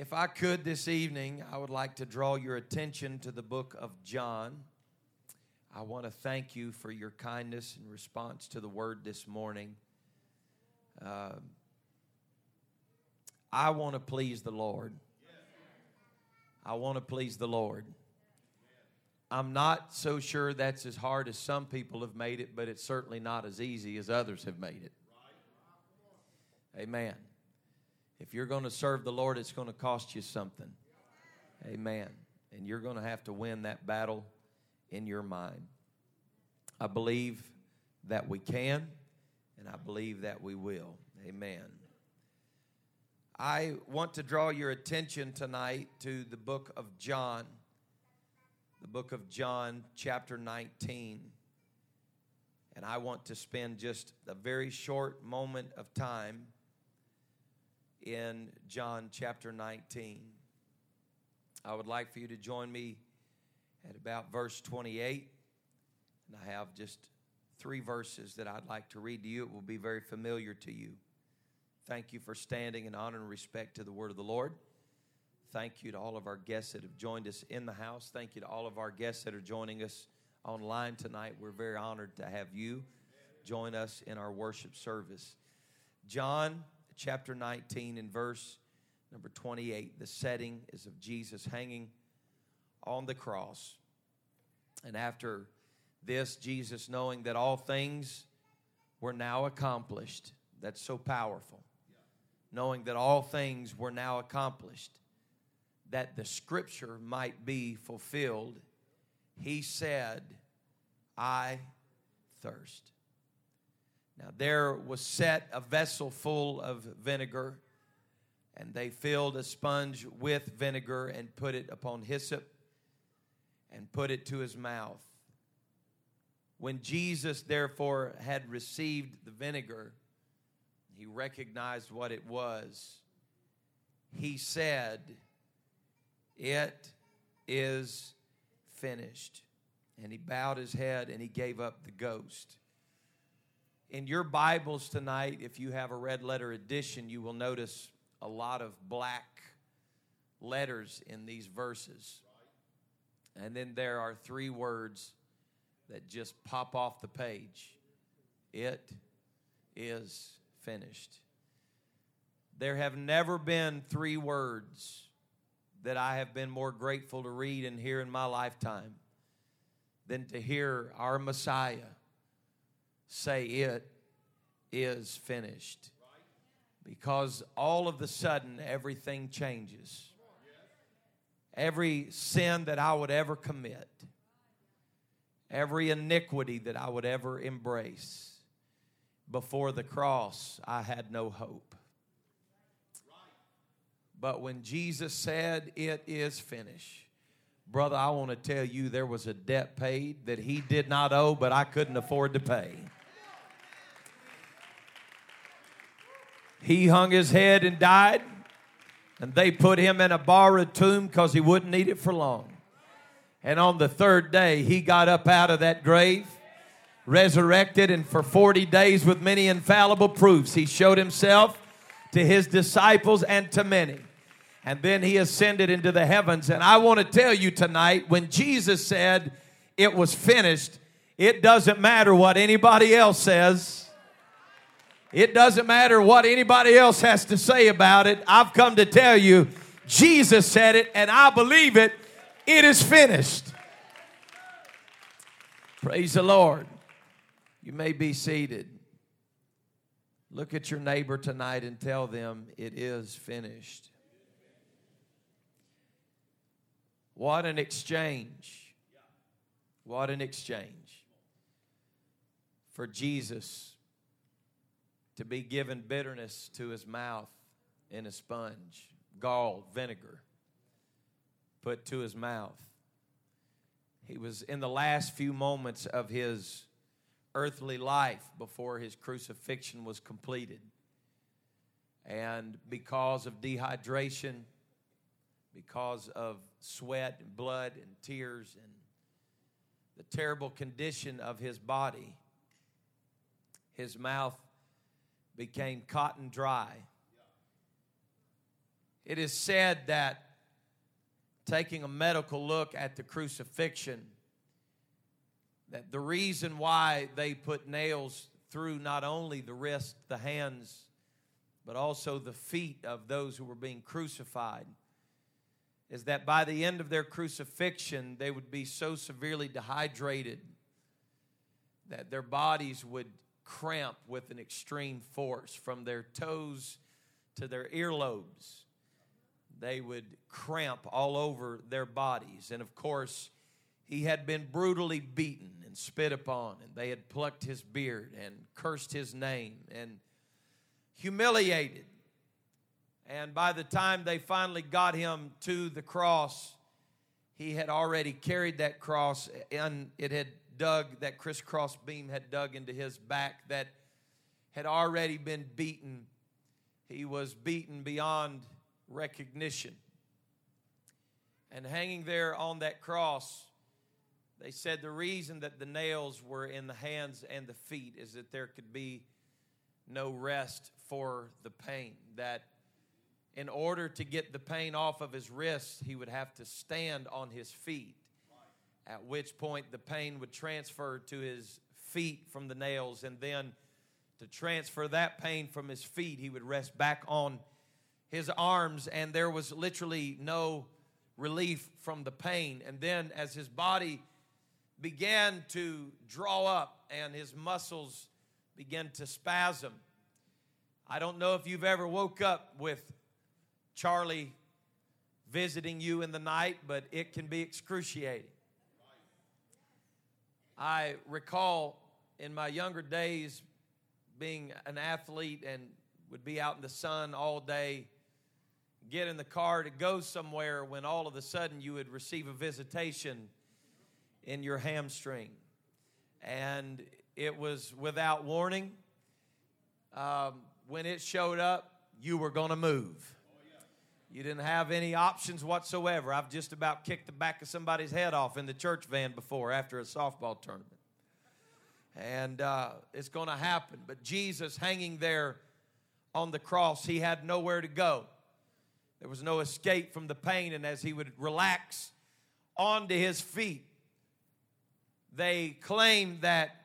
If I could this evening, I would like to draw your attention to the book of John. I want to thank you for your kindness in response to the word this morning. Uh, I want to please the Lord. I want to please the Lord. I'm not so sure that's as hard as some people have made it, but it's certainly not as easy as others have made it. Amen. If you're going to serve the Lord, it's going to cost you something. Amen. And you're going to have to win that battle in your mind. I believe that we can, and I believe that we will. Amen. I want to draw your attention tonight to the book of John, the book of John, chapter 19. And I want to spend just a very short moment of time in John chapter 19. I would like for you to join me at about verse 28. And I have just three verses that I'd like to read to you. It will be very familiar to you. Thank you for standing in honor and respect to the word of the Lord. Thank you to all of our guests that have joined us in the house. Thank you to all of our guests that are joining us online tonight. We're very honored to have you join us in our worship service. John chapter 19 and verse number 28, the setting is of Jesus hanging on the cross. And after this, Jesus, knowing that all things were now accomplished, that's so powerful knowing that all things were now accomplished, that the scripture might be fulfilled, he said, I thirst. Now there was set a vessel full of vinegar, and they filled a sponge with vinegar and put it upon hyssop and put it to his mouth. When Jesus therefore had received the vinegar, he recognized what it was. He said, It is finished. And he bowed his head and he gave up the ghost. In your Bibles tonight, if you have a red letter edition, you will notice a lot of black letters in these verses. And then there are three words that just pop off the page It is finished. There have never been three words that I have been more grateful to read and hear in my lifetime than to hear our Messiah say, It is finished. Because all of the sudden, everything changes. Every sin that I would ever commit, every iniquity that I would ever embrace, before the cross, I had no hope. But when Jesus said, It is finished, brother, I want to tell you there was a debt paid that he did not owe, but I couldn't afford to pay. He hung his head and died, and they put him in a borrowed tomb because he wouldn't need it for long. And on the third day, he got up out of that grave resurrected, and for 40 days with many infallible proofs, he showed himself to his disciples and to many. And then he ascended into the heavens. And I want to tell you tonight when Jesus said it was finished, it doesn't matter what anybody else says. It doesn't matter what anybody else has to say about it. I've come to tell you, Jesus said it, and I believe it. It is finished. Praise the Lord. You may be seated. Look at your neighbor tonight and tell them it is finished. What an exchange. What an exchange. For Jesus to be given bitterness to his mouth in a sponge, gall, vinegar, put to his mouth. He was in the last few moments of his earthly life before his crucifixion was completed. And because of dehydration, because of sweat and blood and tears and the terrible condition of his body, his mouth became cotton dry. It is said that taking a medical look at the crucifixion, that the reason why they put nails through not only the wrist, the hands, but also the feet of those who were being crucified is that by the end of their crucifixion, they would be so severely dehydrated that their bodies would cramp with an extreme force from their toes to their earlobes. They would cramp all over their bodies. And of course, he had been brutally beaten and spit upon, and they had plucked his beard and cursed his name and humiliated. And by the time they finally got him to the cross, he had already carried that cross and it had dug, that crisscross beam had dug into his back that had already been beaten. He was beaten beyond recognition. And hanging there on that cross, they said the reason that the nails were in the hands and the feet is that there could be no rest for the pain. That in order to get the pain off of his wrists, he would have to stand on his feet, at which point the pain would transfer to his feet from the nails, and then to transfer that pain from his feet, he would rest back on his arms, and there was literally no relief from the pain. And then, as his body began to draw up and his muscles began to spasm, I don't know if you've ever woke up with Charlie visiting you in the night, but it can be excruciating. I recall in my younger days being an athlete and would be out in the sun all day, get in the car to go somewhere when all of a sudden you would receive a visitation in your hamstring. And it was without warning. Um, when it showed up, you were going to move. You didn't have any options whatsoever. I've just about kicked the back of somebody's head off in the church van before after a softball tournament. And uh, it's going to happen. But Jesus hanging there on the cross, he had nowhere to go. There was no escape from the pain. And as he would relax onto his feet, they claimed that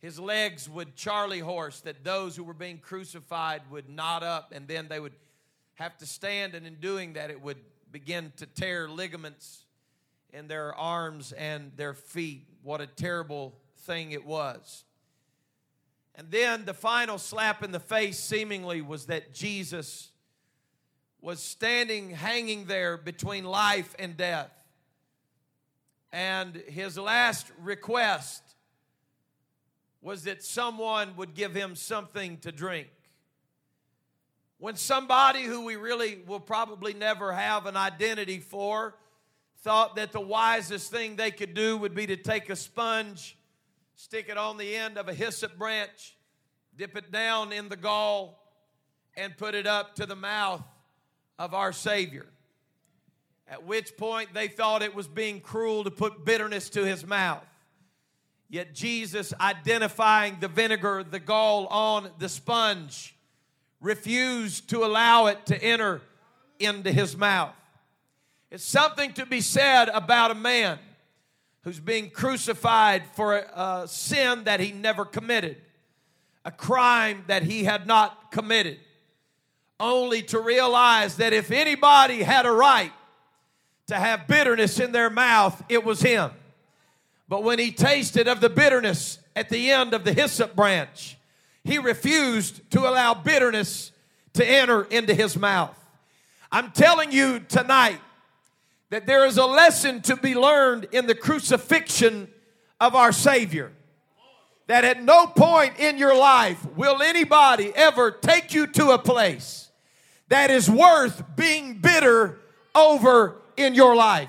his legs would charley horse, that those who were being crucified would knot up, and then they would have to stand, and in doing that, it would begin to tear ligaments in their arms and their feet. What a terrible thing it was. And then the final slap in the face, seemingly, was that Jesus was standing, hanging there between life and death. And his last request was that someone would give him something to drink. When somebody who we really will probably never have an identity for thought that the wisest thing they could do would be to take a sponge, stick it on the end of a hyssop branch, dip it down in the gall, and put it up to the mouth of our Savior. At which point they thought it was being cruel to put bitterness to his mouth. Yet Jesus, identifying the vinegar, the gall on the sponge, refused to allow it to enter into his mouth. It's something to be said about a man who's being crucified for a, a sin that he never committed, a crime that he had not committed, only to realize that if anybody had a right to have bitterness in their mouth, it was him. But when he tasted of the bitterness at the end of the hyssop branch, he refused to allow bitterness to enter into his mouth. I'm telling you tonight that there is a lesson to be learned in the crucifixion of our Savior. That at no point in your life will anybody ever take you to a place that is worth being bitter over in your life.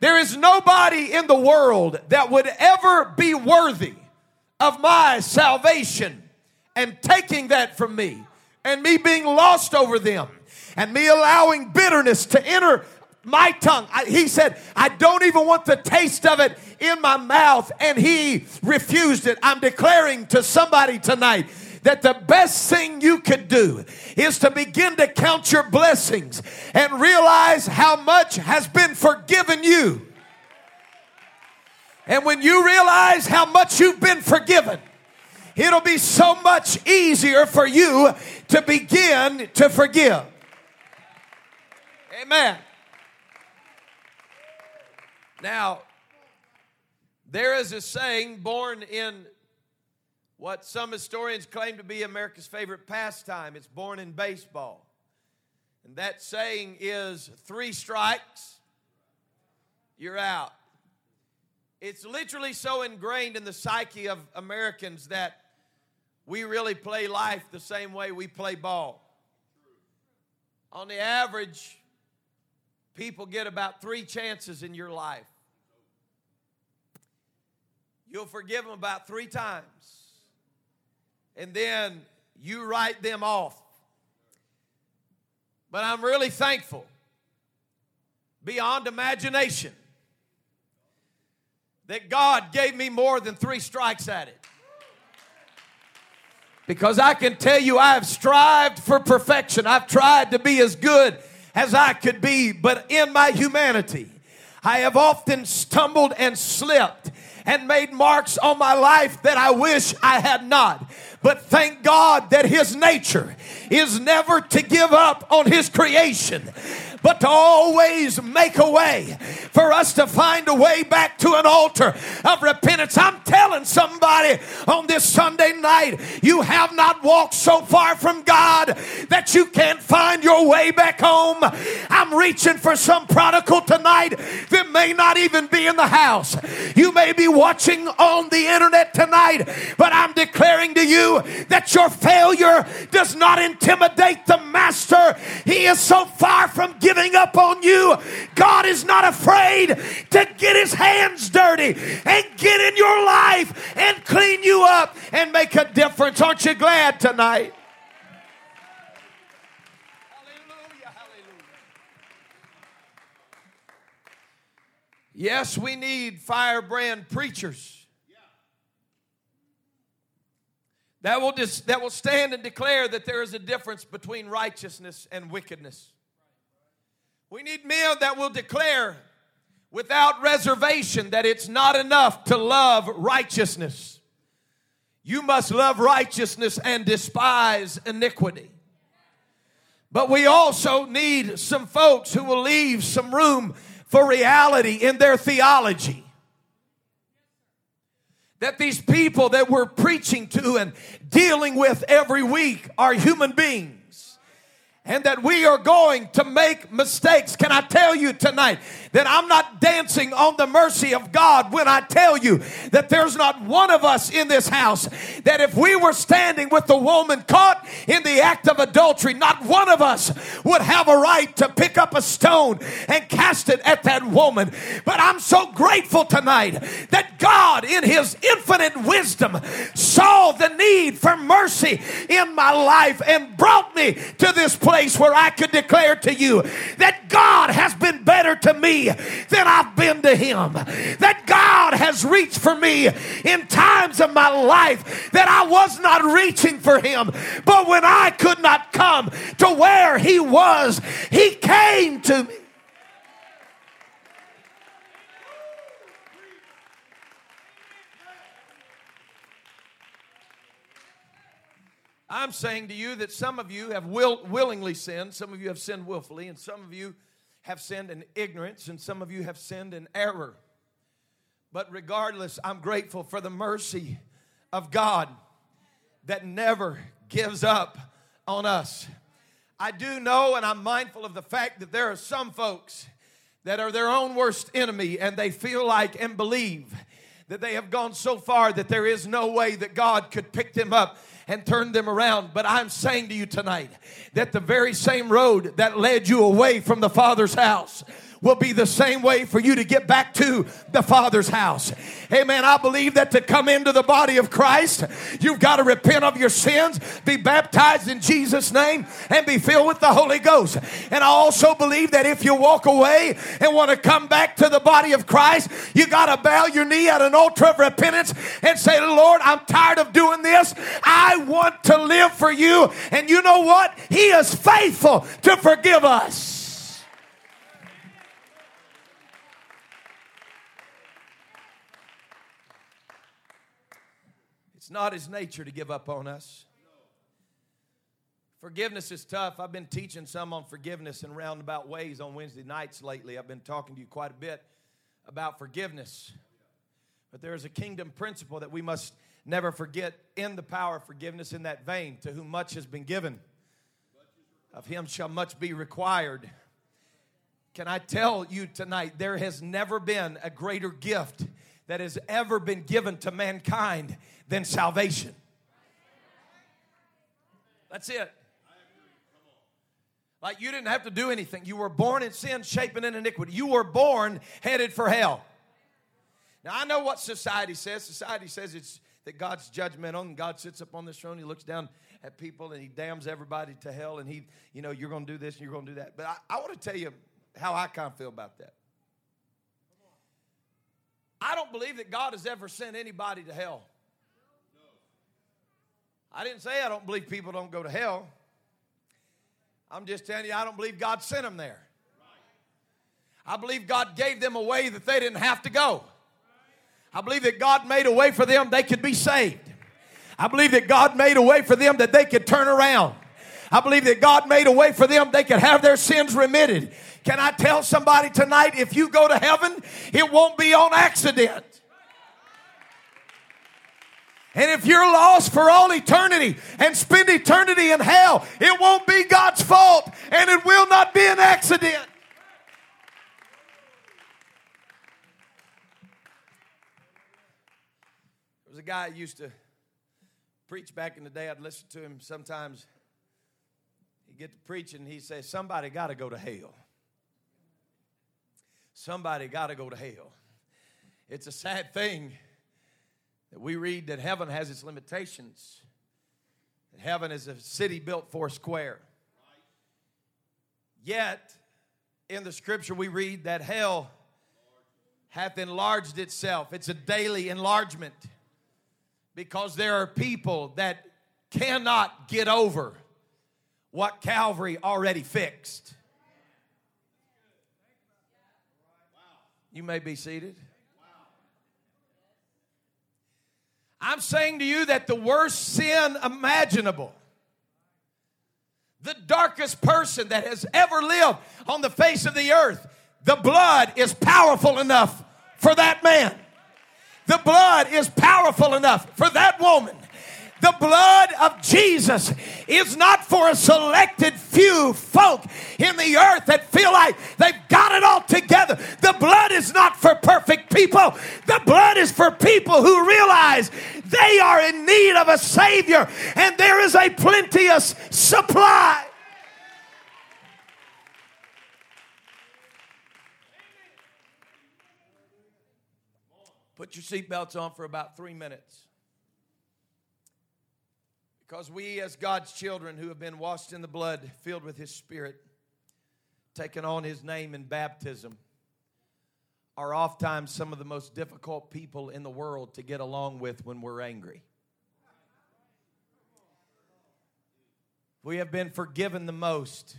There is nobody in the world that would ever be worthy of my salvation and taking that from me and me being lost over them and me allowing bitterness to enter my tongue. I, he said, I don't even want the taste of it in my mouth. And he refused it. I'm declaring to somebody tonight that the best thing you could do is to begin to count your blessings and realize how much has been forgiven you. And when you realize how much you've been forgiven, it'll be so much easier for you to begin to forgive. Amen. Now, there is a saying born in what some historians claim to be America's favorite pastime. It's born in baseball. And that saying is three strikes, you're out. It's literally so ingrained in the psyche of Americans that we really play life the same way we play ball. On the average, people get about three chances in your life. You'll forgive them about three times. And then you write them off. But I'm really thankful beyond imagination that God gave me more than three strikes at it. Because I can tell you, I have strived for perfection. I've tried to be as good as I could be, but in my humanity, I have often stumbled and slipped and made marks on my life that I wish I had not. But thank God that His nature is never to give up on His creation but to always make a way for us to find a way back to an altar of repentance. I'm telling somebody on this Sunday night, you have not walked so far from God that you can't find your way back home. I'm reaching for some prodigal tonight that may not even be in the house. You may be watching on the internet tonight, but I'm declaring to you that your failure does not intimidate the master. He is so far from giving giving up on you, God is not afraid to get his hands dirty and get in your life and clean you up and make a difference. Aren't you glad tonight? Yes, we need firebrand preachers. That will, just, that will stand and declare that there is a difference between righteousness and wickedness. We need men that will declare without reservation that it's not enough to love righteousness. You must love righteousness and despise iniquity. But we also need some folks who will leave some room for reality in their theology. That these people that we're preaching to and dealing with every week are human beings and that we are going to make mistakes. Can I tell you tonight that I'm not dancing on the mercy of God when I tell you that there's not one of us in this house that if we were standing with the woman caught in the act of adultery, not one of us would have a right to pick up a stone and cast it at that woman. But I'm so grateful tonight that God, in His infinite wisdom, saw the need for mercy in my life and brought me to this place where I could declare to you that God has been better to me than I've been to Him. That God has reached for me in times of my life that I was not reaching for Him. But when I could not come to where He was, He came to me. I'm saying to you that some of you have will, willingly sinned, some of you have sinned willfully, and some of you have sinned in ignorance, and some of you have sinned in error. But regardless, I'm grateful for the mercy of God that never gives up on us. I do know, and I'm mindful of the fact that there are some folks that are their own worst enemy, and they feel like and believe that they have gone so far that there is no way that God could pick them up and turn them around. But I'm saying to you tonight that the very same road that led you away from the Father's house will be the same way for you to get back to the Father's house. Amen. I believe that to come into the body of Christ, you've got to repent of your sins, be baptized in Jesus' name, and be filled with the Holy Ghost. And I also believe that if you walk away and want to come back to the body of Christ, you got to bow your knee at an altar of repentance and say, Lord, I'm tired of doing this. I want to live for you. And you know what? He is faithful to forgive us. It's not his nature to give up on us. Forgiveness is tough. I've been teaching some on forgiveness in roundabout ways on Wednesday nights lately. I've been talking to you quite a bit about forgiveness. But there is a kingdom principle that we must never forget in the power of forgiveness in that vein. To whom much has been given, of him shall much be required. Can I tell you tonight, there has never been a greater gift that has ever been given to mankind than salvation. That's it. Like you didn't have to do anything. You were born in sin, shaping in iniquity. You were born headed for hell. Now I know what society says. Society says it's that God's judgmental and God sits up on this throne. He looks down at people and he damns everybody to hell and he, you know, you're going to do this and you're going to do that. But I, I want to tell you how I kind of feel about that. I don't believe that God has ever sent anybody to hell. I didn't say I don't believe people don't go to hell. I'm just telling you, I don't believe God sent them there. I believe God gave them a way that they didn't have to go. I believe that God made a way for them they could be saved. I believe that God made a way for them that they could turn around. I believe that God made a way for them they could have their sins remitted. Can I tell somebody tonight if you go to heaven, it won't be on accident. And if you're lost for all eternity and spend eternity in hell, it won't be God's fault and it will not be an accident. There was a guy who used to preach back in the day. I'd listen to him sometimes. He'd get to preaching and he'd say, Somebody got to go to hell. Somebody got to go to hell. It's a sad thing that we read that heaven has its limitations. That heaven is a city built four square. Yet, in the scripture, we read that hell hath enlarged itself. It's a daily enlargement because there are people that cannot get over what Calvary already fixed. You may be seated. I'm saying to you that the worst sin imaginable, the darkest person that has ever lived on the face of the earth, the blood is powerful enough for that man. The blood is powerful enough for that woman. The blood of Jesus is not for a selected few folk in the earth that feel like they've got it all together. The blood is not for perfect people. The blood is for people who realize they are in need of a Savior and there is a plenteous supply. Put your seatbelts on for about three minutes. Because we, as God's children who have been washed in the blood, filled with His Spirit, taken on His name in baptism, are oftentimes some of the most difficult people in the world to get along with when we're angry. We have been forgiven the most,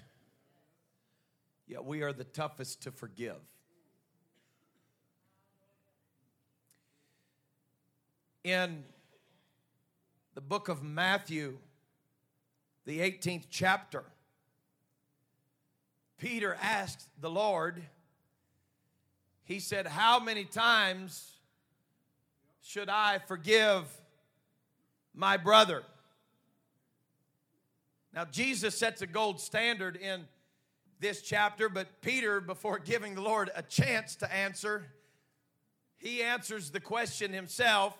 yet we are the toughest to forgive. In the book of Matthew, the 18th chapter, Peter asked the Lord, he said, How many times should I forgive my brother? Now, Jesus sets a gold standard in this chapter, but Peter, before giving the Lord a chance to answer, he answers the question himself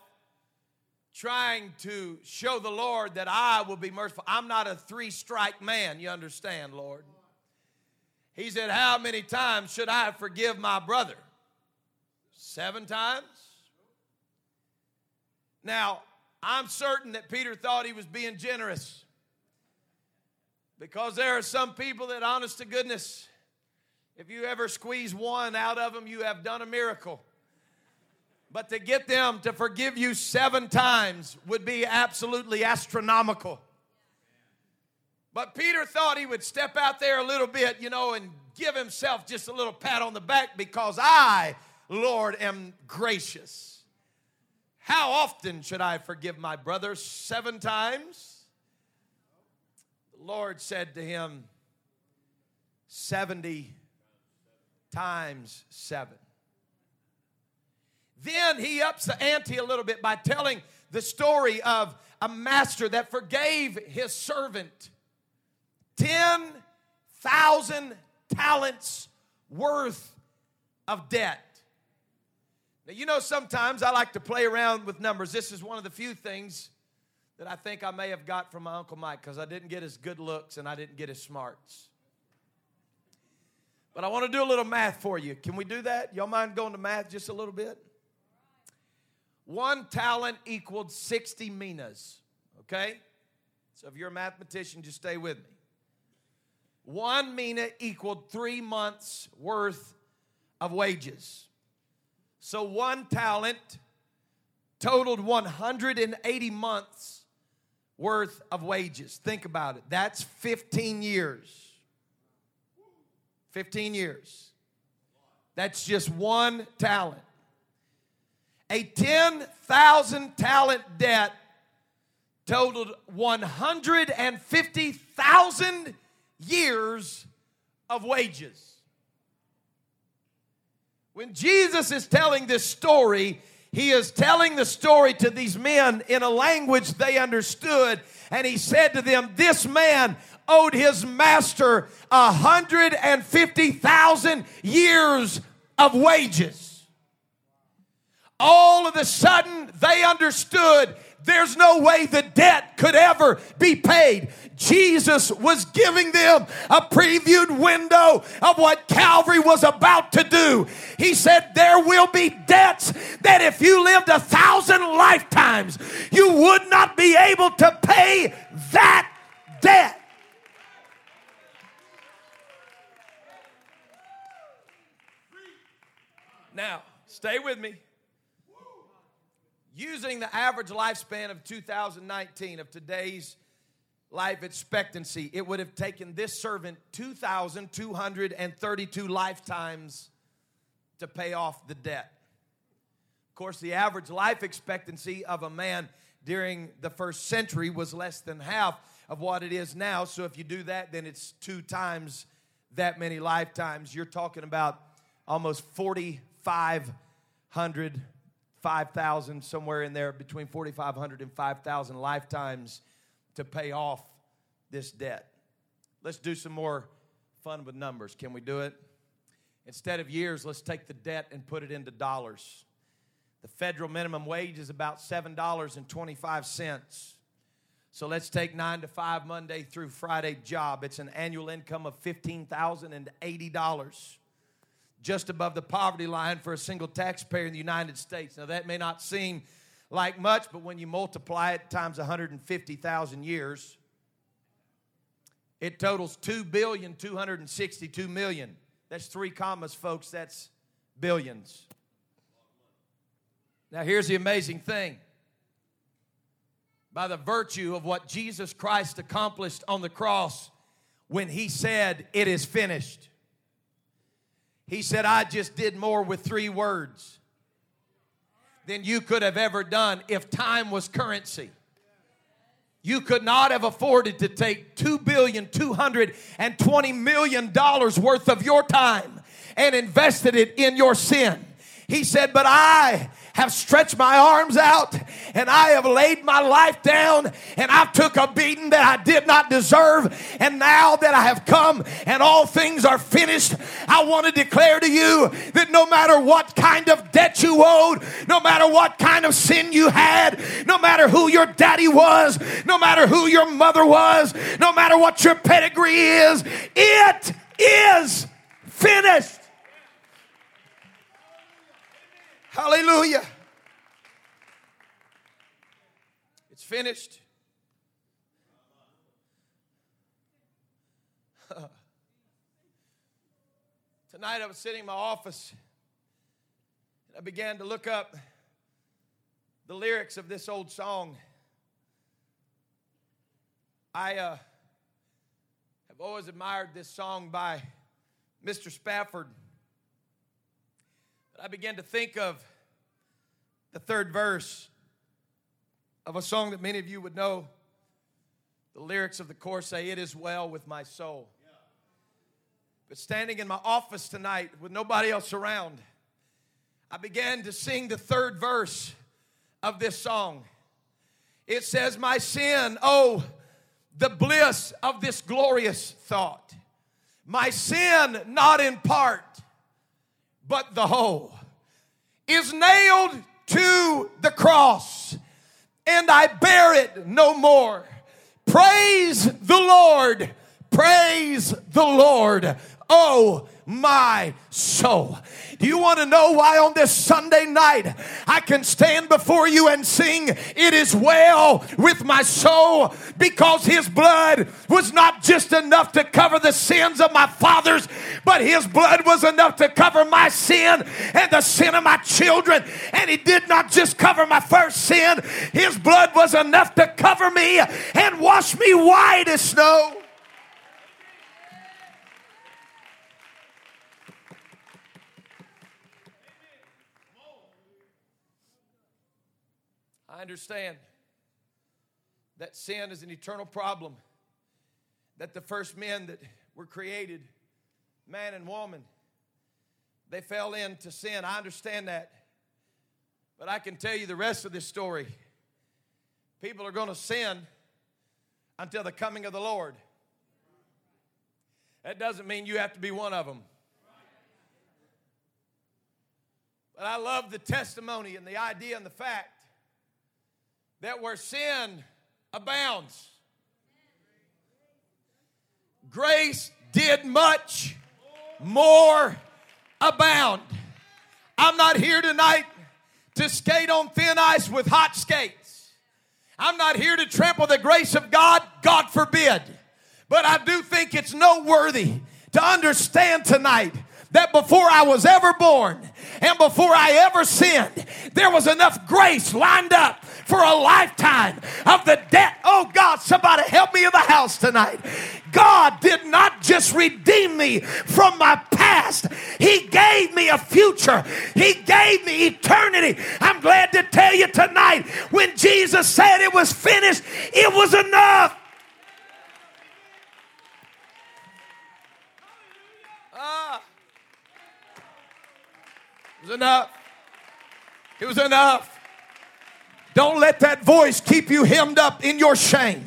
trying to show the Lord that I will be merciful. I'm not a three strike man, you understand, Lord. He said, How many times should I forgive my brother? Seven times? Now, I'm certain that Peter thought he was being generous because there are some people that, honest to goodness, if you ever squeeze one out of them, you have done a miracle. But to get them to forgive you seven times would be absolutely astronomical. But Peter thought he would step out there a little bit, you know, and give himself just a little pat on the back because I, Lord, am gracious. How often should I forgive my brother? Seven times? The Lord said to him, 70 times seven. Then he ups the ante a little bit by telling the story of a master that forgave his servant 10,000 talents worth of debt. Now, you know, sometimes I like to play around with numbers. This is one of the few things that I think I may have got from my Uncle Mike because I didn't get his good looks and I didn't get his smarts. But I want to do a little math for you. Can we do that? Y'all mind going to math just a little bit? One talent equaled 60 minas, okay? So if you're a mathematician, just stay with me. One mina equaled three months worth of wages. So one talent totaled 180 months worth of wages. Think about it. That's 15 years. 15 years. That's just one talent. A 10,000 talent debt totaled 150,000 years of wages. When Jesus is telling this story, he is telling the story to these men in a language they understood. And he said to them, This man owed his master 150,000 years of wages all of a sudden they understood there's no way the debt could ever be paid. Jesus was giving them a previewed window of what Calvary was about to do. He said, There will be debts that if you lived a thousand lifetimes, you would not be able to pay that debt. Now, stay with me using the average lifespan of 2019 of today's life expectancy, it would have taken this servant 2,232 lifetimes to pay off the debt. Of course, the average life expectancy of a man during the first century was less than half of what it is now. So if you do that, then it's two times that many lifetimes. You're talking about almost 4,500 5,000, somewhere in there between 4,500 and 5,000 lifetimes to pay off this debt. Let's do some more fun with numbers. Can we do it? Instead of years, let's take the debt and put it into dollars. The federal minimum wage is about $7.25. So let's take 9 to 5 Monday through Friday job. It's an annual income of $15,080 just above the poverty line for a single taxpayer in the United States. Now, that may not seem like much, but when you multiply it times 150,000 years, it totals 2 billion 262 million. That's three commas, folks. That's billions. Now, here's the amazing thing. By the virtue of what Jesus Christ accomplished on the cross when he said, It is finished he said, I just did more with three words than you could have ever done if time was currency. You could not have afforded to take $2,220,000,000 worth of your time and invested it in your sin. He said, But I have stretched my arms out and I have laid my life down and I took a beating that I did not deserve. And now that I have come and all things are finished, I want to declare to you that no matter what kind of debt you owed, no matter what kind of sin you had, no matter who your daddy was, no matter who your mother was, no matter what your pedigree is, it is finished. Hallelujah. It's finished. Tonight I was sitting in my office and I began to look up the lyrics of this old song. I uh, have always admired this song by Mr. Spafford. But I began to think of the third verse of a song that many of you would know. The lyrics of the chorus say, It is well with my soul. But standing in my office tonight with nobody else around, I began to sing the third verse of this song. It says, My sin, oh, the bliss of this glorious thought. My sin, not in part, but the whole, is nailed to the cross, and I bear it no more. Praise the Lord, praise the Lord. Oh, my soul. Do you want to know why on this Sunday night I can stand before you and sing, It is well with my soul? Because His blood was not just enough to cover the sins of my fathers, but His blood was enough to cover my sin and the sin of my children. And He did not just cover my first sin, His blood was enough to cover me and wash me white as snow. I understand that sin is an eternal problem, that the first men that were created, man and woman, they fell into sin. I understand that. But I can tell you the rest of this story. People are going to sin until the coming of the Lord. That doesn't mean you have to be one of them. But I love the testimony and the idea and the fact that where sin abounds, grace did much more abound. I'm not here tonight to skate on thin ice with hot skates. I'm not here to trample the grace of God, God forbid. But I do think it's noteworthy to understand tonight that before I was ever born and before I ever sinned, there was enough grace lined up for a lifetime of the debt. Oh God, somebody help me in the house tonight. God did not just redeem me from my past, He gave me a future, He gave me eternity. I'm glad to tell you tonight when Jesus said it was finished, it was enough. Ah. It was enough. It was enough. Don't let that voice keep you hemmed up in your shame.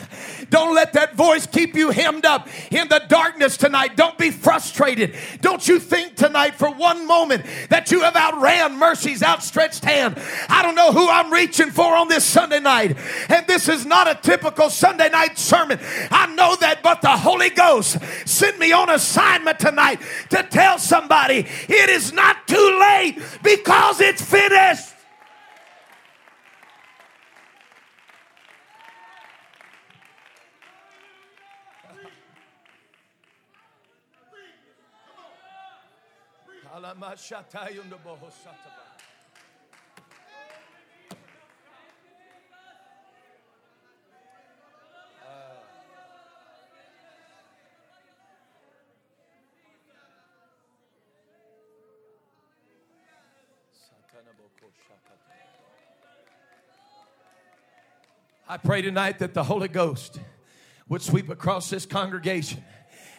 Don't let that voice keep you hemmed up in the darkness tonight. Don't be frustrated. Don't you think tonight for one moment that you have outran mercy's outstretched hand. I don't know who I'm reaching for on this Sunday night. And this is not a typical Sunday night sermon. I know that, but the Holy Ghost sent me on assignment tonight to tell somebody it is not too late because it's finished. Ah. I pray tonight that the Holy Ghost would sweep across this congregation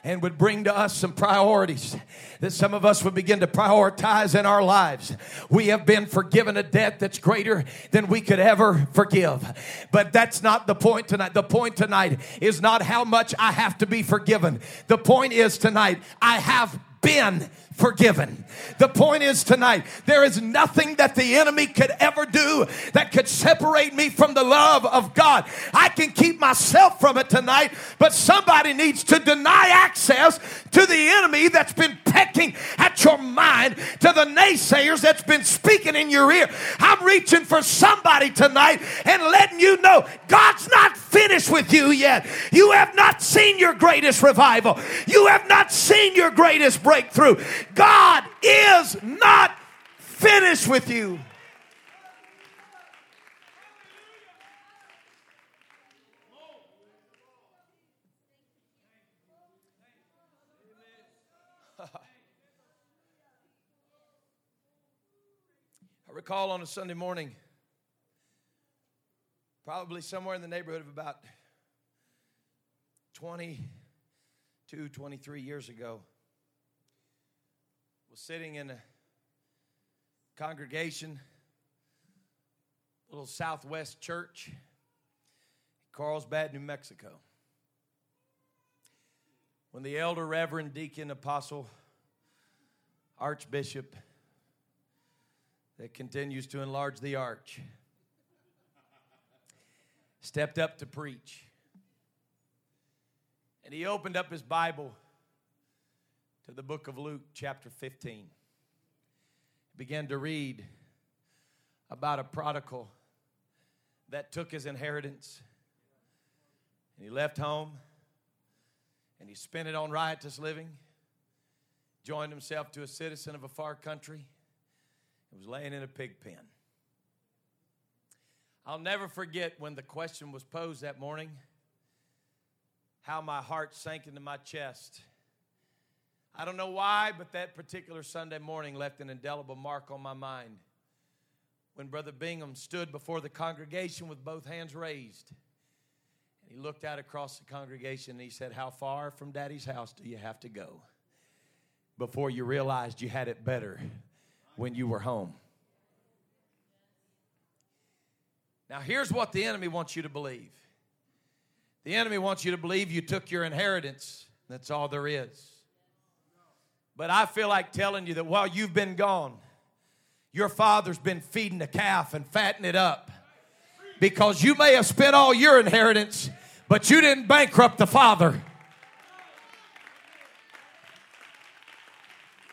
and would bring to us some priorities that some of us would begin to prioritize in our lives. We have been forgiven a debt that's greater than we could ever forgive. But that's not the point tonight. The point tonight is not how much I have to be forgiven. The point is tonight, I have been forgiven. The point is tonight, there is nothing that the enemy could ever do that could separate me from the love of God. I can keep myself from it tonight, but somebody needs to deny access to the enemy that's been pecking at your mind, to the naysayers that's been speaking in your ear. I'm reaching for somebody tonight and letting you know God's not finished with you yet. You have not seen your greatest revival. You have not seen your greatest breakthrough. God is not finished with you. I recall on a Sunday morning, probably somewhere in the neighborhood of about 22, 23 years ago, was sitting in a congregation, little Southwest church, Carlsbad, New Mexico. When the elder, reverend, deacon, apostle, archbishop that continues to enlarge the arch stepped up to preach. And he opened up his Bible to the book of Luke, chapter 15. He began to read about a prodigal that took his inheritance and he left home and he spent it on riotous living, joined himself to a citizen of a far country, and was laying in a pig pen. I'll never forget when the question was posed that morning how my heart sank into my chest I don't know why, but that particular Sunday morning left an indelible mark on my mind. When Brother Bingham stood before the congregation with both hands raised, and he looked out across the congregation and he said, How far from Daddy's house do you have to go before you realized you had it better when you were home? Now, here's what the enemy wants you to believe the enemy wants you to believe you took your inheritance. That's all there is. But I feel like telling you that while you've been gone, your father's been feeding the calf and fattening it up. Because you may have spent all your inheritance, but you didn't bankrupt the father.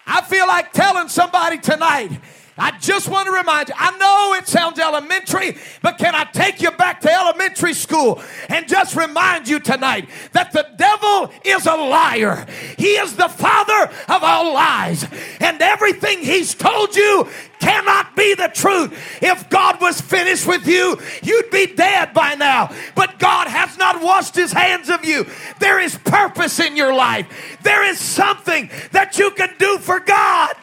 I feel like telling somebody tonight I just want to remind you, I know it sounds elementary, but can I take you back to elementary school and just remind you tonight that the devil is a liar. He is the father of all lies. And everything he's told you cannot be the truth. If God was finished with you, you'd be dead by now. But God has not washed his hands of you. There is purpose in your life. There is something that you can do for God.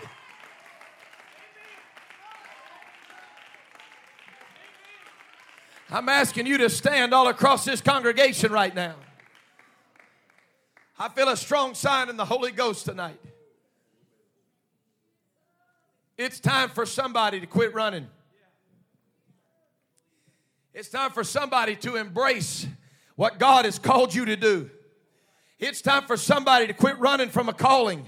I'm asking you to stand all across this congregation right now. I feel a strong sign in the Holy Ghost tonight. It's time for somebody to quit running. It's time for somebody to embrace what God has called you to do. It's time for somebody to quit running from a calling.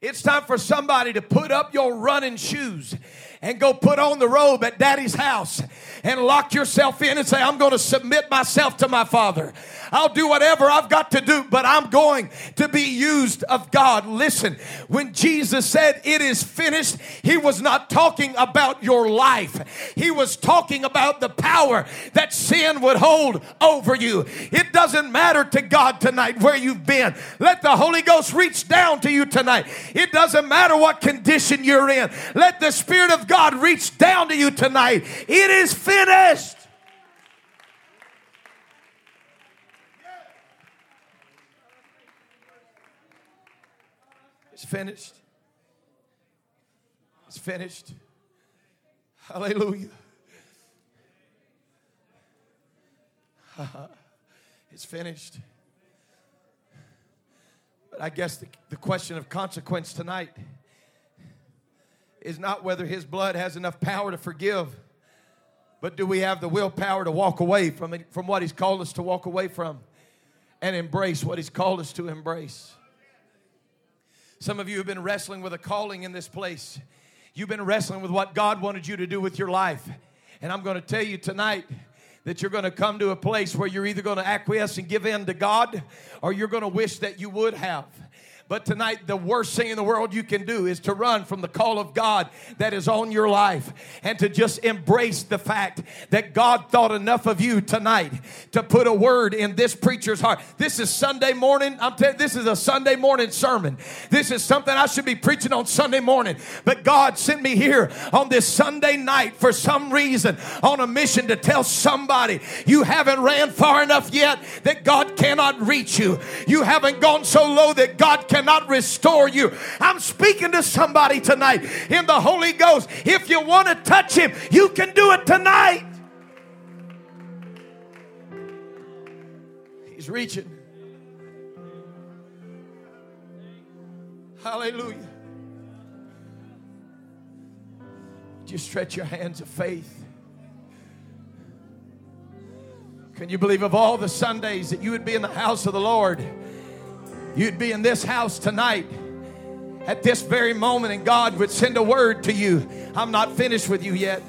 It's time for somebody to put up your running shoes and go put on the robe at daddy's house and lock yourself in and say, I'm going to submit myself to my father. I'll do whatever I've got to do, but I'm going to be used of God. Listen, when Jesus said it is finished, he was not talking about your life. He was talking about the power that sin would hold over you. It doesn't matter to God tonight where you've been. Let the Holy Ghost reach down to you tonight. It doesn't matter what condition you're in. Let the Spirit of God reach down to you tonight. It is finished. It's finished. It's finished. Hallelujah. it's finished. But I guess the, the question of consequence tonight is not whether his blood has enough power to forgive, but do we have the willpower to walk away from, it, from what he's called us to walk away from and embrace what he's called us to embrace? Some of you have been wrestling with a calling in this place. You've been wrestling with what God wanted you to do with your life. And I'm going to tell you tonight that you're going to come to a place where you're either going to acquiesce and give in to God or you're going to wish that you would have. But tonight, the worst thing in the world you can do is to run from the call of God that is on your life and to just embrace the fact that God thought enough of you tonight to put a word in this preacher's heart. This is Sunday morning. I'm telling this is a Sunday morning sermon. This is something I should be preaching on Sunday morning. But God sent me here on this Sunday night for some reason on a mission to tell somebody you haven't ran far enough yet that God cannot reach you. You haven't gone so low that God can cannot restore you. I'm speaking to somebody tonight in the Holy Ghost. If you want to touch Him, you can do it tonight. He's reaching. Hallelujah. Just stretch your hands of faith. Can you believe of all the Sundays that you would be in the house of the Lord? You'd be in this house tonight at this very moment, and God would send a word to you. I'm not finished with you yet.